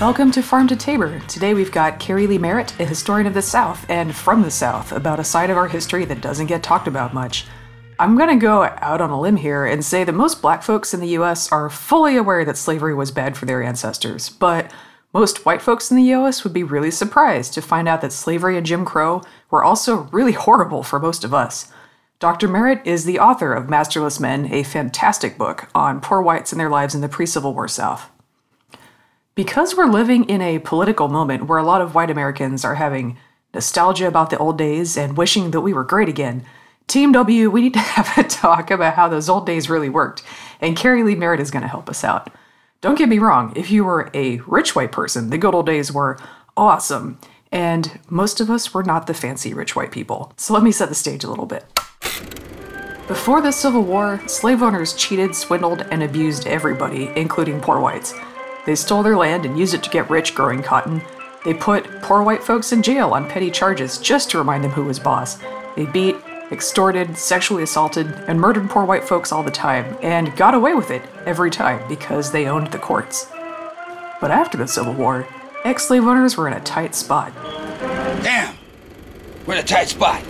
Welcome to Farm to Taber. Today we've got Keri Leigh Merritt, a historian of the South and from the South, about a side of our history that doesn't get talked about much. I'm gonna go out on a limb here and say that most black folks in the US are fully aware that slavery was bad for their ancestors, but most white folks in the US would be really surprised to find out that slavery and Jim Crow were also really horrible for most of us. Dr. Merritt is the author of Masterless Men, a fantastic book on poor whites and their lives in the pre Civil War South. Because we're living in a political moment where a lot of white Americans are having nostalgia about the old days and wishing that we were great again, Team W, we need to have a talk about how those old days really worked, and Keri Leigh Merritt is going to help us out. Don't get me wrong, if you were a rich white person, the good old days were awesome, and most of us were not the fancy rich white people. So let me set the stage a little bit. Before the Civil War, slave owners cheated, swindled, and abused everybody, including poor whites. They stole their land and used it to get rich growing cotton. They put poor white folks in jail on petty charges just to remind them who was boss. They beat, extorted, sexually assaulted, and murdered poor white folks all the time, and got away with it every time because they owned the courts. But after the Civil War, ex slave owners were in a tight spot. Damn! We're in a tight spot.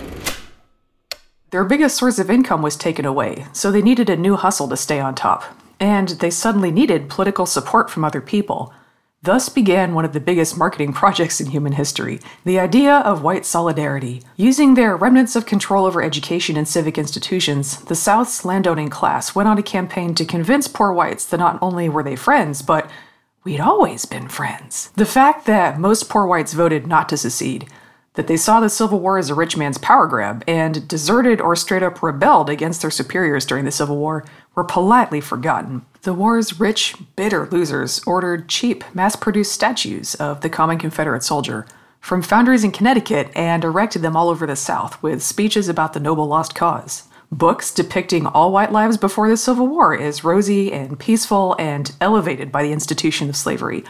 Their biggest source of income was taken away, so they needed a new hustle to stay on top and they suddenly needed political support from other people. Thus began one of the biggest marketing projects in human history the idea of white solidarity. Using their remnants of control over education and civic institutions, the South's landowning class went on a campaign to convince poor whites that not only were they friends, but we'd always been friends. The fact that most poor whites voted not to secede that they saw the Civil War as a rich man's power grab and deserted or straight up rebelled against their superiors during the Civil War were politely forgotten. The war's rich, bitter losers ordered cheap, mass produced statues of the common Confederate soldier from foundries in Connecticut and erected them all over the South with speeches about the noble lost cause. Books depicting all white lives before the Civil War as rosy and peaceful and elevated by the institution of slavery.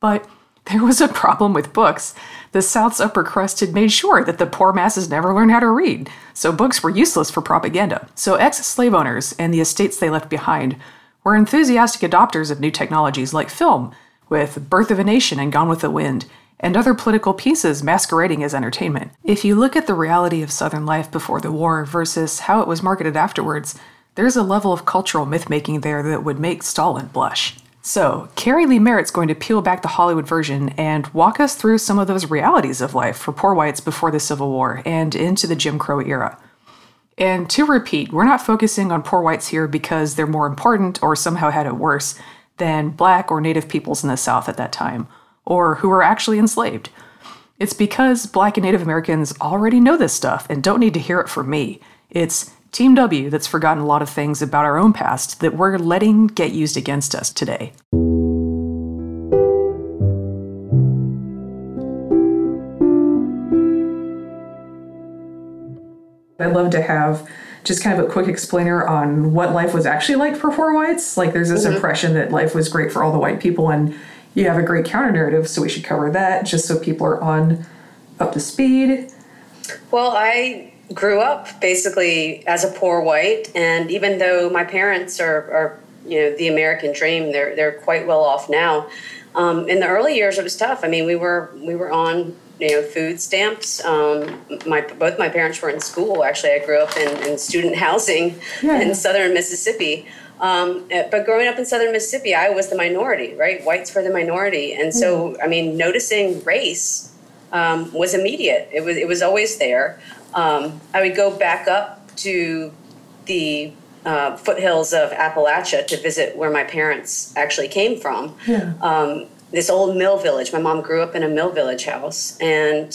But there was a problem with books. The South's upper crust had made sure that the poor masses never learned how to read, so books were useless for propaganda. So ex slave owners and the estates they left behind were enthusiastic adopters of new technologies like film, with Birth of a Nation and Gone with the Wind, and other political pieces masquerading as entertainment. If you look at the reality of Southern life before the war versus how it was marketed afterwards, there's a level of cultural myth making there that would make Stalin blush. So, Keri Leigh Merritt's going to peel back the Hollywood version and walk us through some of those realities of life for poor whites before the Civil War and into the Jim Crow era. And to repeat, we're not focusing on poor whites here because they're more important or somehow had it worse than black or native peoples in the South at that time, or who were actually enslaved. It's because black and Native Americans already know this stuff and don't need to hear it from me. It's Team W that's forgotten a lot of things about our own past that we're letting get used against us today. I'd love to have just kind of a quick explainer on what life was actually like for poor whites. Like, there's this mm-hmm. impression that life was great for all the white people, and you have a great counter narrative, so we should cover that just so people are on up to speed. Well, I grew up basically as a poor white, and even though my parents are, are you know the American dream, they're they're quite well off now. Um, in the early years, it was tough. I mean, we were we were on you know food stamps. Um, my both my parents were in school. Actually, I grew up in, in student housing yeah. in southern Mississippi. Um, eh, but growing up in southern Mississippi, I was the minority, right? Whites were the minority, and so mm. I mean, noticing race um, was immediate. It was it was always there. Um, I would go back up to the uh, foothills of Appalachia to visit where my parents actually came from. Yeah. Um, this old mill village. My mom grew up in a mill village house, and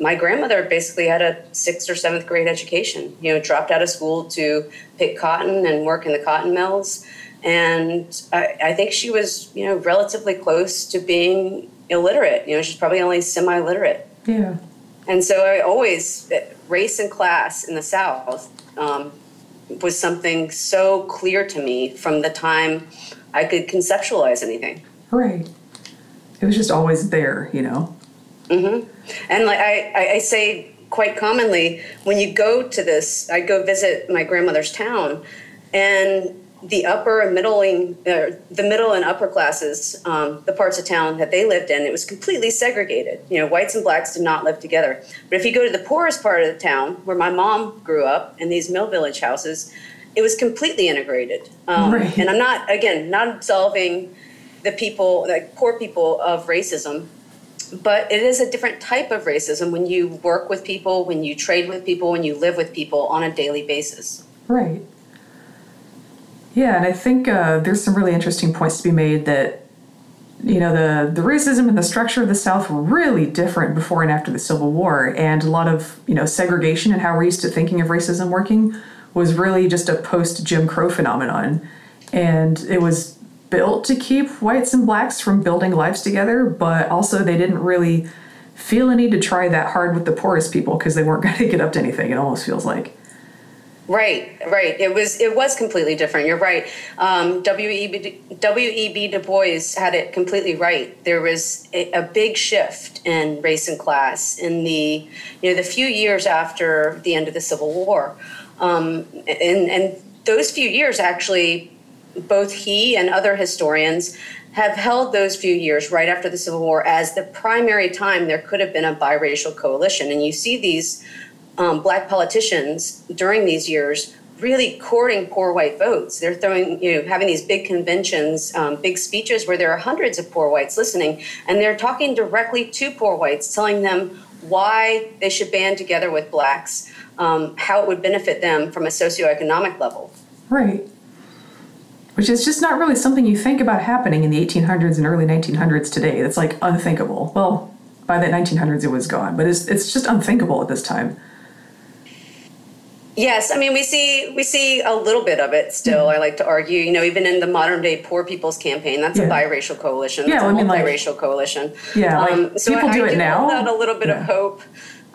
my grandmother basically had a sixth or seventh grade education. You know, dropped out of school to pick cotton and work in the cotton mills. And I, I think she was, you know, relatively close to being illiterate. You know, she's probably only semi-literate. Yeah. And so I always, race and class in the South um, was something so clear to me from the time I could conceptualize anything. Right. It was just always there, you know? Mm-hmm. And like I, I say quite commonly, when you go to this, I go visit my grandmother's town, and the upper and middling, uh, the middle and upper classes, um, the parts of town that they lived in, it was completely segregated. You know, whites and blacks did not live together. But if you go to the poorest part of the town, where my mom grew up, in these mill village houses, it was completely integrated. Um, right. And I'm not, again, not absolving the people, like poor people, of racism. But it is a different type of racism when you work with people, when you trade with people, when you live with people on a daily basis. Right. Yeah, and I think uh, there's some really interesting points to be made that you know the the racism and the structure of the South were really different before and after the Civil War, and a lot of you know segregation and how we're used to thinking of racism working was really just a post Jim Crow phenomenon, and it was built to keep whites and blacks from building lives together, but also they didn't really feel a need to try that hard with the poorest people because they weren't going to get up to anything. It almost feels like. Right, right. It was it was completely different. You're right. Um, W.E.B. W.E.B. Du Bois had it completely right. There was a, a, big shift in race and class in the you know the few years after the end of the Civil War, um, and and those few years actually, both he and other historians have held those few years right after the Civil War as the primary time there could have been a biracial coalition, and you see these um, black politicians during these years really courting poor white votes. They're throwing, you know, having these big conventions, um, big speeches where there are hundreds of poor whites listening, and they're talking directly to poor whites, telling them why they should band together with blacks, um, how it would benefit them from a socioeconomic level. Right. Which is just not really something you think about happening in the 1800s and early 1900s today. That's like unthinkable. Well, by the 1900s it was gone, but it's, it's just unthinkable at this time. Yes, I mean we see we see a little bit of it still. Mm-hmm. I like to argue, you know, even in the modern day Poor People's Campaign, that's yeah. a biracial coalition. Yeah, that's a I mean, multiracial like, coalition. Yeah, like um, so people I, do I it now. Hold out a little bit yeah. of hope.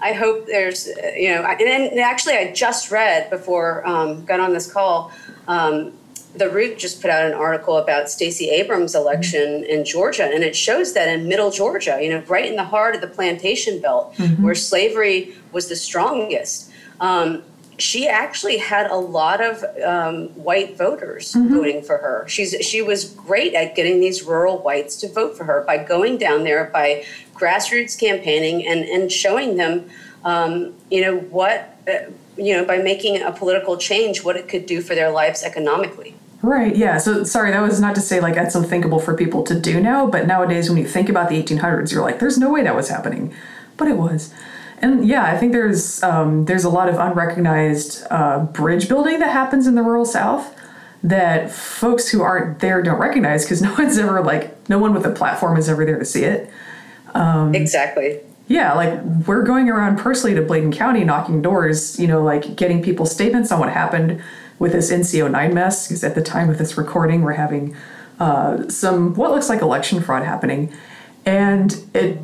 I hope there's, you know, and then actually I just read before um, got on this call. Um, the Root just put out an article about Stacey Abrams' election mm-hmm. in Georgia, and it shows that in Middle Georgia, you know, right in the heart of the plantation belt, mm-hmm. where slavery was the strongest. Um, she actually had a lot of um, white voters mm-hmm. voting for her. She's she was great at getting these rural whites to vote for her by going down there by grassroots campaigning and and showing them, um, you know what, uh, you know, by making a political change, what it could do for their lives economically. Right. Yeah. So sorry, that was not to say like that's unthinkable for people to do now, but nowadays when you think about the 1800s, you're like, there's no way that was happening, but it was. And yeah, I think there's um, there's a lot of unrecognized uh, bridge building that happens in the rural South that folks who aren't there don't recognize because no one's ever like no one with a platform is ever there to see it. Um, exactly. Yeah, like we're going around personally to Bladen County knocking doors, you know, like getting people statements on what happened with this NCO 9 mess. Because at the time of this recording, we're having uh, some what looks like election fraud happening. And it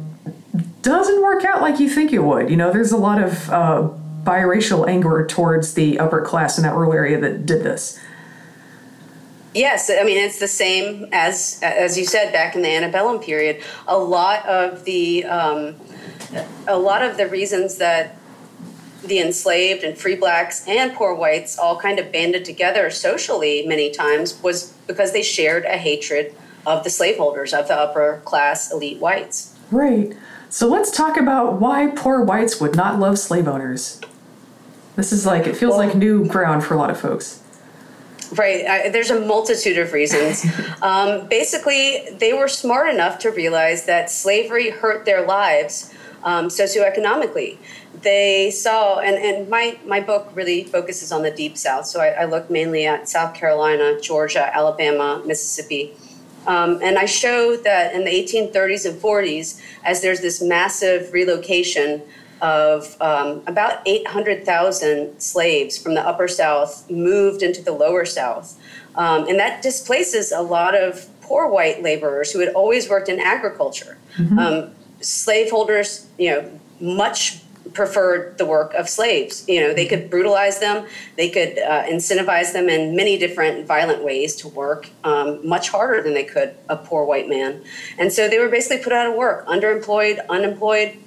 doesn't work out like you think it would. You know, there's a lot of uh, biracial anger towards the upper class in that rural area that did this. Yes, I mean it's the same as as you said back in the antebellum period. A lot of the um, a lot of the reasons that the enslaved and free blacks and poor whites all kind of banded together socially many times was because they shared a hatred of the slaveholders of the upper class elite whites. Right. So let's talk about why poor whites would not love slave owners. This is like, it feels well, like new ground for a lot of folks. Right. I, there's a multitude of reasons. um, basically, they were smart enough to realize that slavery hurt their lives um, socioeconomically. They saw, and, and my, my book really focuses on the Deep South. So I, I look mainly at South Carolina, Georgia, Alabama, Mississippi. Um, and I show that in the 1830s and 40s, as there's this massive relocation of um, about 800,000 slaves from the upper South moved into the lower South. Um, and that displaces a lot of poor white laborers who had always worked in agriculture. Mm-hmm. Um, slaveholders, you know, much preferred the work of slaves. You know, they could brutalize them, they could uh, incentivize them in many different violent ways to work um, much harder than they could a poor white man. And so they were basically put out of work, underemployed, unemployed.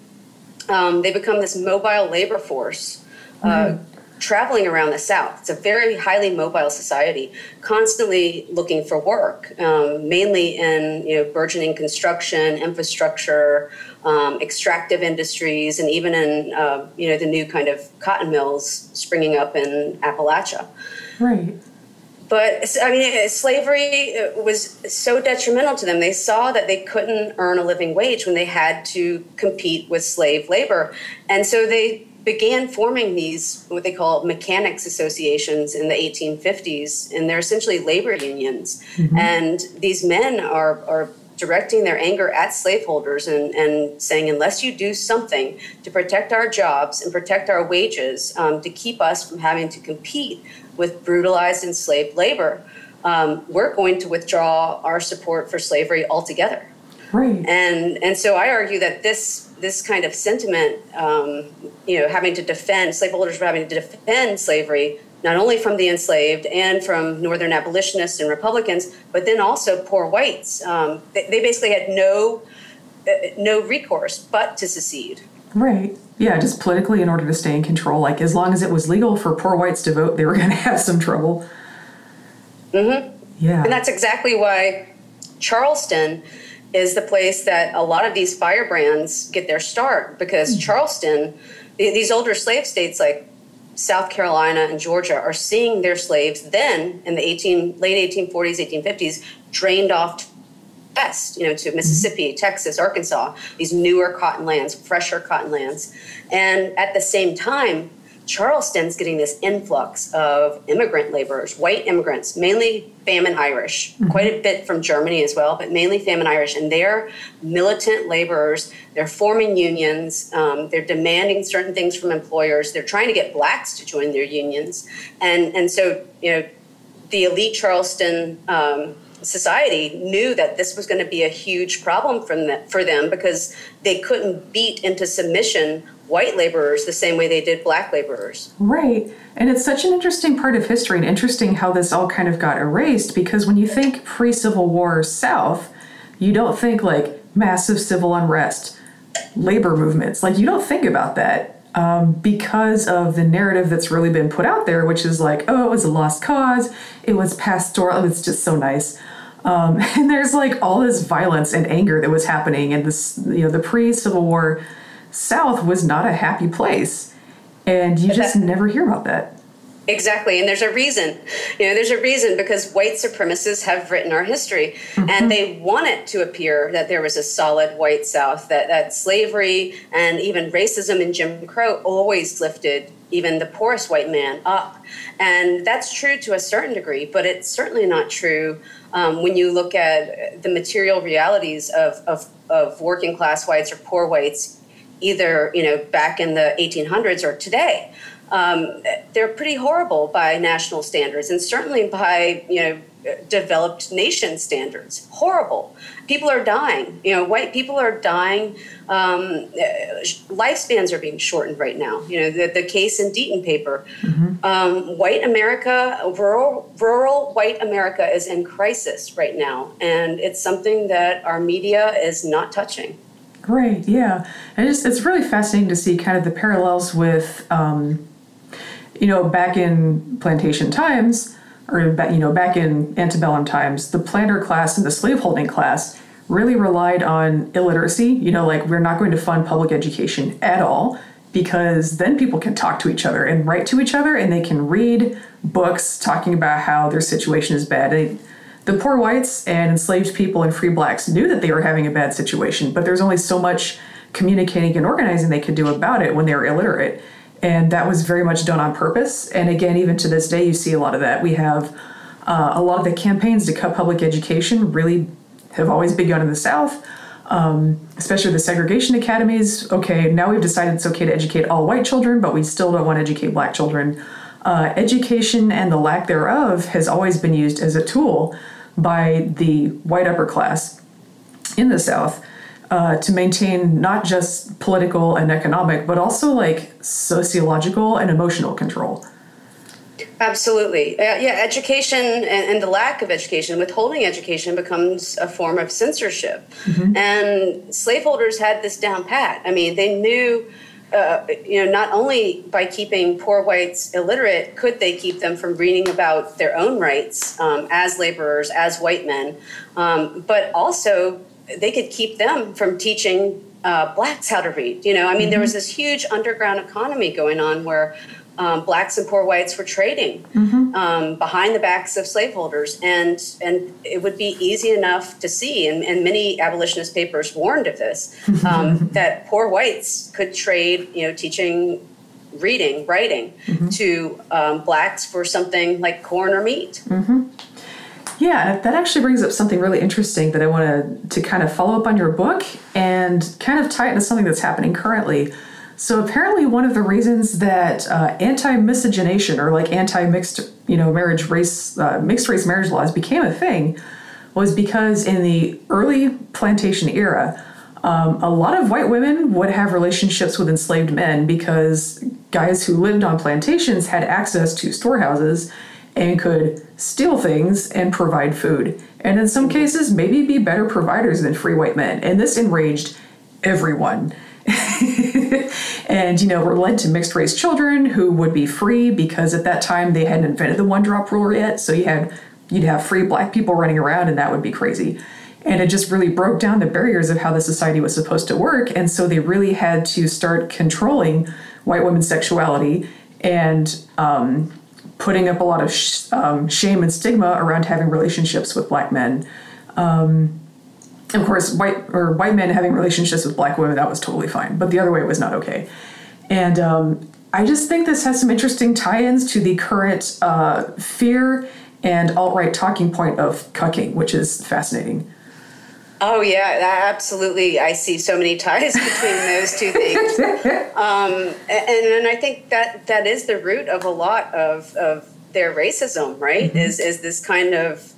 Um, they become this mobile labor force. Uh, traveling around the South. It's a very highly mobile society, constantly looking for work, um, mainly in you know burgeoning construction, infrastructure, um, extractive industries, and even in uh, you know the new kind of cotton mills springing up in Appalachia. Right. But I mean, slavery was so detrimental to them. They saw that they couldn't earn a living wage when they had to compete with slave labor, and so they began forming these what they call mechanics associations in the 1850s, and they're essentially labor unions. Mm-hmm. And these men are are directing their anger at slaveholders and, and saying, unless you do something to protect our jobs and protect our wages, um, to keep us from having to compete with brutalized enslaved labor, um, we're going to withdraw our support for slavery altogether. Right. And and so I argue that this this kind of sentiment, um, you know, having to defend slaveholders were having to defend slavery not only from the enslaved and from Northern abolitionists and Republicans, but then also poor whites. Um, they, they, basically had no uh, no recourse but to secede. Right. Yeah, just politically in order to stay in control. Like as long as it was legal for poor whites to vote, they were going to have some trouble. Mm-hmm. Yeah. And that's exactly why Charleston is the place that a lot of these firebrands get their start because mm-hmm. Charleston, these older slave states like South Carolina and Georgia are seeing their slaves then in the 18 late 1840s, 1850s drained off west, you know, to Mississippi, Texas, Arkansas, these newer cotton lands, fresher cotton lands. And at the same time, Charleston's getting this influx of immigrant laborers, white immigrants, mainly famine Irish, mm-hmm. quite a bit from Germany as well, but mainly famine Irish. And they're militant laborers. They're forming unions. Um, they're demanding certain things from employers. They're trying to get blacks to join their unions. And, and so, you know, the elite Charleston um, society knew that this was going to be a huge problem from the, for them because they couldn't beat into submission white laborers the same way they did black laborers. Right. And it's such an interesting part of history and interesting how this all kind of got erased because when you think pre Civil War South, you don't think like massive civil unrest, labor movements. Like, you don't think about that. Um, because of the narrative that's really been put out there, which is like, oh, it was a lost cause, it was pastoral, it's just so nice. Um, and there's like all this violence and anger that was happening in this, you know, the pre Civil War South was not a happy place. And you just never hear about that. Exactly. And there's a reason. You know, there's a reason because white supremacists have written our history mm-hmm. and they want it to appear that there was a solid white South, that, that slavery and even racism and Jim Crow always lifted even the poorest white man up. And that's true to a certain degree, but it's certainly not true um, when you look at the material realities of, of, of working class whites or poor whites either you know back in the 1800s or today. Um, they're pretty horrible by national standards, and certainly by you know developed nation standards. Horrible. People are dying. You know, white people are dying. Um, lifespans are being shortened right now. You know, the, the Case and Deaton paper. Mm-hmm. Um, white America, rural, rural white America is in crisis right now, and it's something that our media is not touching. Great, yeah. And it's, it's really fascinating to see kind of the parallels with, um, you know, back in plantation times, or you know, back in antebellum times, the planter class and the slaveholding class really relied on illiteracy. You know, like we're not going to fund public education at all because then people can talk to each other and write to each other and they can read books talking about how their situation is bad. They, the poor whites and enslaved people and free blacks knew that they were having a bad situation, but there's only so much communicating and organizing they could do about it when they were illiterate. And that was very much done on purpose. And again, even to this day, you see a lot of that. We have uh, a lot of the campaigns to cut public education really have always begun in the South. Um, especially the segregation academies. Okay, now we've decided it's okay to educate all white children, but we still don't want to educate black children. Uh, education and the lack thereof has always been used as a tool by the white upper class in the South uh, to maintain not just political and economic, but also like sociological and emotional control. Absolutely. Uh, yeah, education and, and, the lack of education, withholding education becomes a form of censorship. Mm-hmm. And slaveholders had this down pat. I mean, they knew uh, you know, not only by keeping poor whites illiterate, could they keep them from reading about their own rights um, as laborers, as white men, um, but also they could keep them from teaching uh, blacks how to read. You know, I mean, mm-hmm. there was this huge underground economy going on where um, blacks and poor whites were trading mm-hmm. um, behind the backs of slaveholders, and and it would be easy enough to see, and, and many abolitionist papers warned of this, um, that poor whites could trade, you know, teaching reading, writing mm-hmm. to um, blacks for something like corn or meat. Mm-hmm. Yeah, that actually brings up something really interesting that I wanted to kind of follow up on your book and kind of tie it into something that's happening currently. So apparently, one of the reasons that uh, anti-miscegenation or like anti-mixed, you know, marriage race, uh, mixed race marriage laws became a thing was because in the early plantation era, um, a lot of white women would have relationships with enslaved men because guys who lived on plantations had access to storehouses and could steal things and provide food. And in some cases, maybe be better providers than free white men. And this enraged everyone. and you know were led to mixed race children who would be free because at that time they hadn't invented the one drop rule yet. So you had you'd have free black people running around and that would be crazy. And it just really broke down the barriers of how the society was supposed to work. And so they really had to start controlling white women's sexuality and um, putting up a lot of sh- um, shame and stigma around having relationships with black men. Um, of course, white or white men having relationships with black women that was totally fine, but the other way was not okay. And um, I just think this has some interesting tie-ins to the current uh, fear and alt-right talking point of cucking, which is fascinating. Oh yeah, absolutely. I see so many ties between those two things, um, and, and I think that that is the root of a lot of, of their racism, right? Mm-hmm. Is is this kind of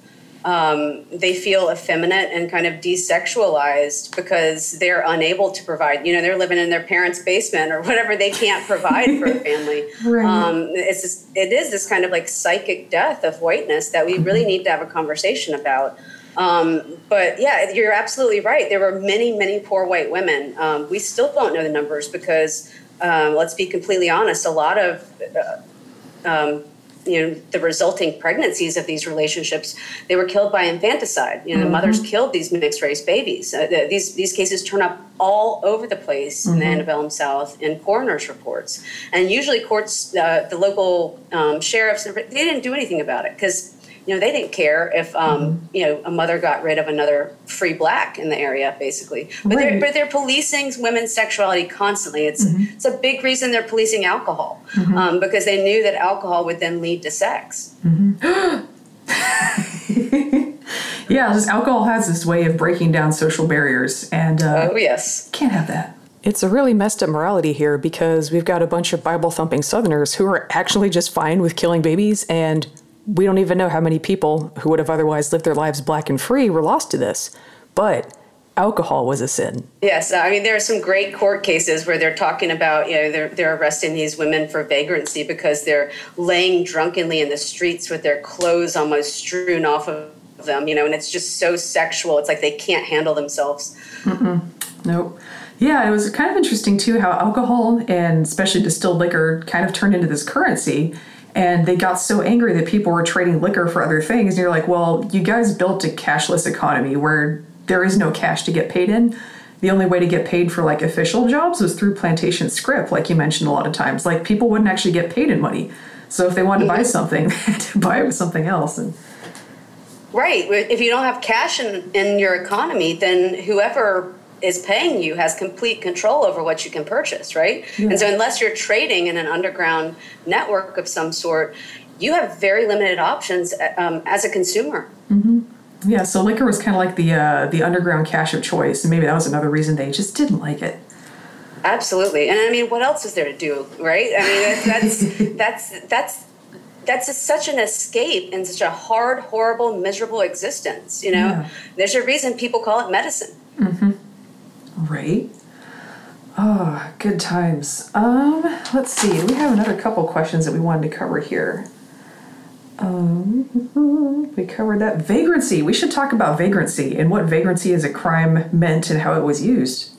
um, they feel effeminate and kind of desexualized because they're unable to provide. You know, they're living in their parents' basement or whatever. They can't provide for a family. Right. Um, it's just, it is this kind of like psychic death of whiteness that we really need to have a conversation about. Um, but yeah, you're absolutely right. There were many, many poor white women. Um, we still don't know the numbers because, um, let's be completely honest, a lot of uh, um, you know the resulting pregnancies of these relationships they were killed by infanticide you know mm-hmm. the mothers killed these mixed race babies uh, these these cases turn up all over the place mm-hmm. in the mm-hmm. antebellum south in coroners reports and usually courts uh, the local um, sheriffs they didn't do anything about it because you know, they didn't care if, um, mm-hmm. you know, a mother got rid of another free black in the area, basically. But right. they're but they're policing women's sexuality constantly. It's mm-hmm. it's a big reason they're policing alcohol mm-hmm. um, because they knew that alcohol would then lead to sex. Mm-hmm. yeah, just alcohol has this way of breaking down social barriers, and uh, oh yes, can't have that. It's a really messed up morality here because we've got a bunch of Bible thumping Southerners who are actually just fine with killing babies and we don't even know how many people who would have otherwise lived their lives black and free were lost to this. But alcohol was a sin. Yes, uh, I mean there are some great court cases where they're talking about you know they're they're arresting these women for vagrancy because they're laying drunkenly in the streets with their clothes almost strewn off of them, you know, and it's just so sexual. It's like they can't handle themselves. Mm-mm. Nope. Yeah, it was kind of interesting too how alcohol and especially distilled liquor kind of turned into this currency and they got so angry that people were trading liquor for other things. And you're like, well, you guys built a cashless economy where there is no cash to get paid in. The only way to get paid for like official jobs was through plantation scrip, like you mentioned a lot of times. Like people wouldn't actually get paid in money. So if they wanted to buy something, they had to buy it with something else. And right, if you don't have cash in, in your economy, then whoever is paying you has complete control over what you can purchase, right? And so, unless you're trading in an underground network of some sort, you have very limited options um, as a consumer. Mm-hmm. Yeah, so liquor was kind of like the uh, the underground cash of choice, and maybe that was another reason they just didn't like it. Absolutely, and I mean, what else is there to do, right? I mean, that's that's that's that's a, such an escape in such a hard, horrible, miserable existence. You know, yeah. there's a reason people call it medicine. Mm-hmm. Right. Oh, good times. Um, let's see. We have another couple questions that we wanted to cover here. Um, we covered that vagrancy. We should talk about vagrancy and what vagrancy as a crime meant and how it was used.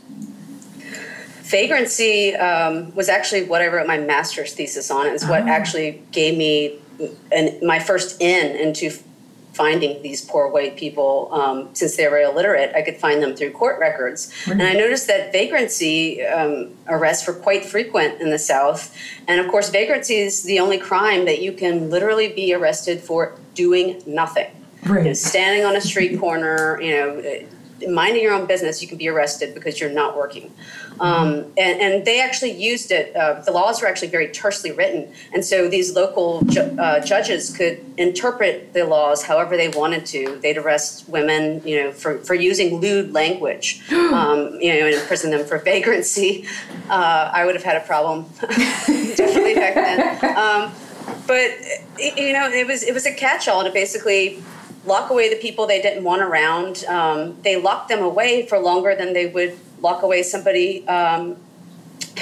vagrancy um, was actually what I wrote my master's thesis on. It's what oh. actually gave me an, my first in into finding these poor white people um, since they were illiterate i could find them through court records mm-hmm. and i noticed that vagrancy um, arrests were quite frequent in the south and of course vagrancy is the only crime that you can literally be arrested for doing nothing right. You know, standing on a street corner you know minding your own business, you can be arrested because you're not working. Um, and, and, they actually used it. Uh, the laws were actually very tersely written, and so these local ju- uh, judges could interpret the laws however they wanted to. They'd arrest women, you know, for, for using lewd language, um, you know, and imprison them for vagrancy. Uh, I would have had a problem definitely back then. Um, but you know, it was it was a catch-all to basically lock away the people they didn't want around. Um, they locked them away for longer than they would lock away somebody um,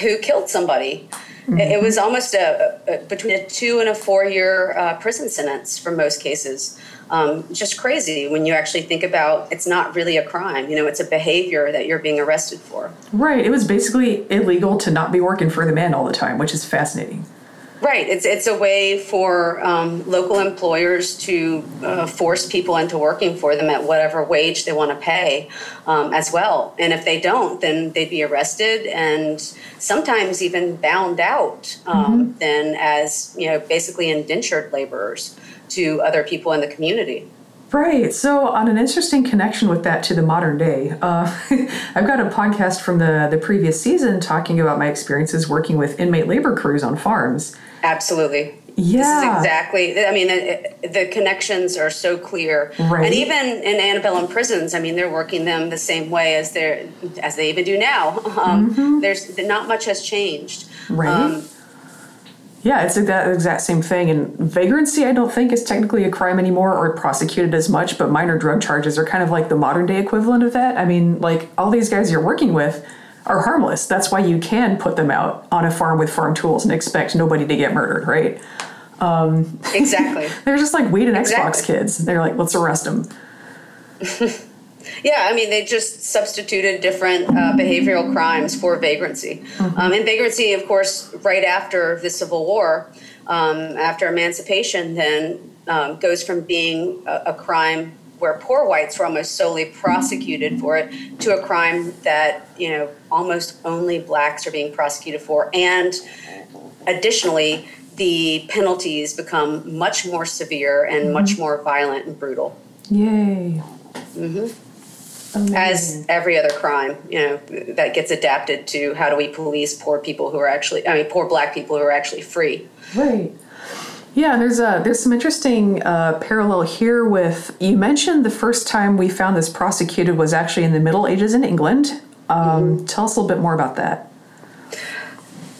who killed somebody. Mm-hmm. It, was almost a, a, between a two and a four year uh, prison sentence for most cases. Um, just crazy when you actually think about it's not really a crime. You know, it's a behavior that you're being arrested for. Right. It was basically illegal to not be working for the man all the time, which is fascinating. Right. It's it's a way for um, local employers to uh, force people into working for them at whatever wage they want to pay, um, as well. And if they don't, then they'd be arrested and sometimes even bound out, um, mm-hmm. then as you know, basically indentured laborers to other people in the community. Right. So, on an interesting connection with that to the modern day, uh, I've got a podcast from the, the previous season talking about my experiences working with inmate labor crews on farms. Absolutely. Yeah. This is exactly, I mean, the, the connections are so clear. Right. And even in antebellum prisons, I mean, they're working them the same way as they're, as they even do now. Um, mm-hmm. There's not much has changed. Right. Um, yeah, it's that exact same thing. And vagrancy, I don't think, is technically a crime anymore or prosecuted as much, but minor drug charges are kind of like the modern day equivalent of that. I mean, like all these guys you're working with are harmless. That's why you can put them out on a farm with farm tools and expect nobody to get murdered, right? Um, exactly. they're just like weed and exactly. Xbox kids. They're like, let's arrest them. Yeah, I mean, they just substituted different uh, behavioral crimes for vagrancy. Mm-hmm. Um, and vagrancy, of course, right after the Civil War, um, after emancipation, then um, goes from being a, a, crime where poor whites were almost solely prosecuted for it to a crime that, you know, almost only blacks are being prosecuted for. And additionally, the penalties become much more severe and mm-hmm. much more violent and brutal. Yay. Mm-hmm. As every other crime, you know, that gets adapted to how do we police poor people who are actually, I mean, poor black people who are actually free. Right. Yeah, there's a there's some interesting uh, parallel here with you mentioned the first time we found this prosecuted was actually in the Middle Ages in England. Um, mm-hmm. Tell us a little bit more about that.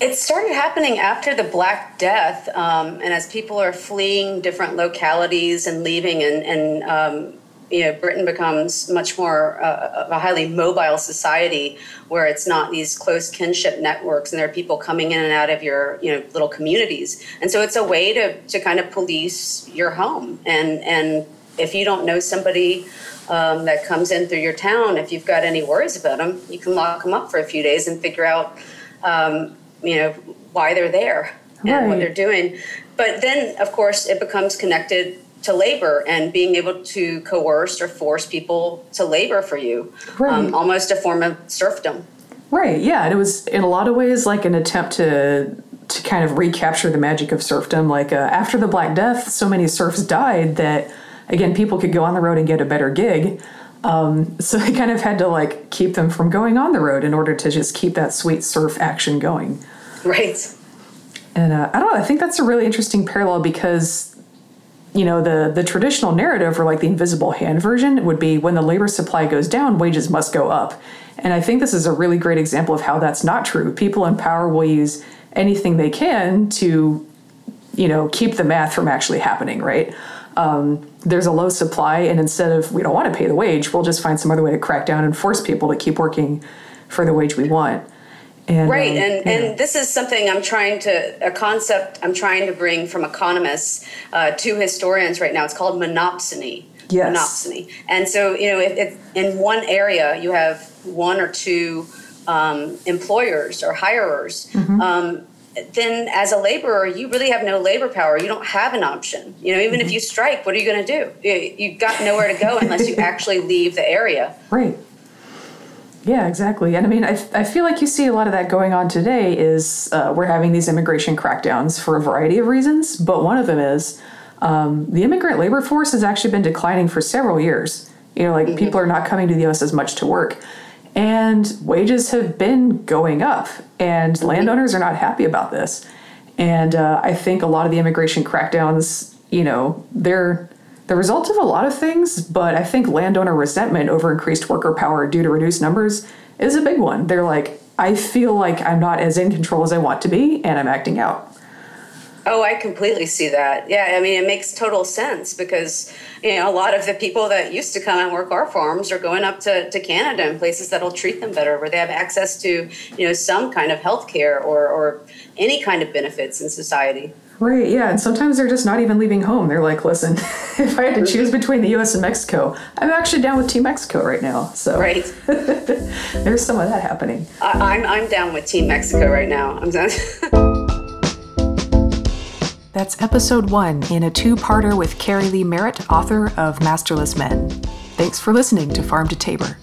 It started happening after the Black Death, um, and as people are fleeing different localities and leaving and, and um, you know, Britain becomes much more uh, a highly mobile society where it's not these close kinship networks and there are people coming in and out of your, you know, little communities. And so it's a way to, to kind of police your home. And, and if you don't know somebody um, that comes in through your town, if you've got any worries about them, you can lock them up for a few days and figure out, um, you know, why they're there and what they're doing. But then, of course, it becomes connected to labor and being able to coerce or force people to labor for you, right. um, almost a form of serfdom. Right. Yeah, and it was in a lot of ways like an attempt to to kind of recapture the magic of serfdom. Like uh, after the Black Death, so many serfs died that again people could go on the road and get a better gig. Um, so they kind of had to like keep them from going on the road in order to just keep that sweet serf action going. Right. And uh, I don't know. I think that's a really interesting parallel because you know the the traditional narrative or like the invisible hand version would be when the labor supply goes down wages must go up. And i think this is a really great example of how that's not true. People in power will use anything they can to you know keep the math from actually happening right? Um, there's a low supply and instead of we don't want to pay the wage we'll just find some other way to crack down and force people to keep working for the wage we want and, right, um, and yeah. and this is something I'm trying to a concept I'm trying to bring from economists uh, to historians right now. It's called monopsony. Yes. Monopsony, and so you know, if, if in one area you have one or two um, employers or hirers, mm-hmm. um, then as a laborer, you really have no labor power. You don't have an option. You know, even mm-hmm. if you strike, what are you going to do? You, have got nowhere to go unless you actually leave the area. Right. Yeah, exactly. And I mean, I, I feel like you see a lot of that going on today is uh, we're having these immigration crackdowns for a variety of reasons, but one of them is um, the immigrant labor force has actually been declining for several years. You know, like people are not coming to the US as much to work. And wages have been going up, and landowners are not happy about this. And uh, I think a lot of the immigration crackdowns, you know, they're the result of a lot of things, but I think landowner resentment over increased worker power due to reduced numbers is a big one. They're like, I feel like I'm not as in control as I want to be, and I'm acting out. Oh, I completely see that. Yeah, I mean, it makes total sense because you know a lot of the people that used to come and work our farms are going up to, to Canada and places that'll treat them better, where they have access to you know some kind of health care or, or any kind of benefits in society. Right, yeah, and sometimes they're just not even leaving home. They're like, listen, if I had to choose between the US and Mexico, I'm actually down with Team Mexico right now. So right. there's some of that happening. I, I'm, I'm down with Team Mexico right now. I'm done. That's episode one in a two parter with Keri Leigh Merritt, author of Masterless Men. Thanks for listening to Farm to Taber.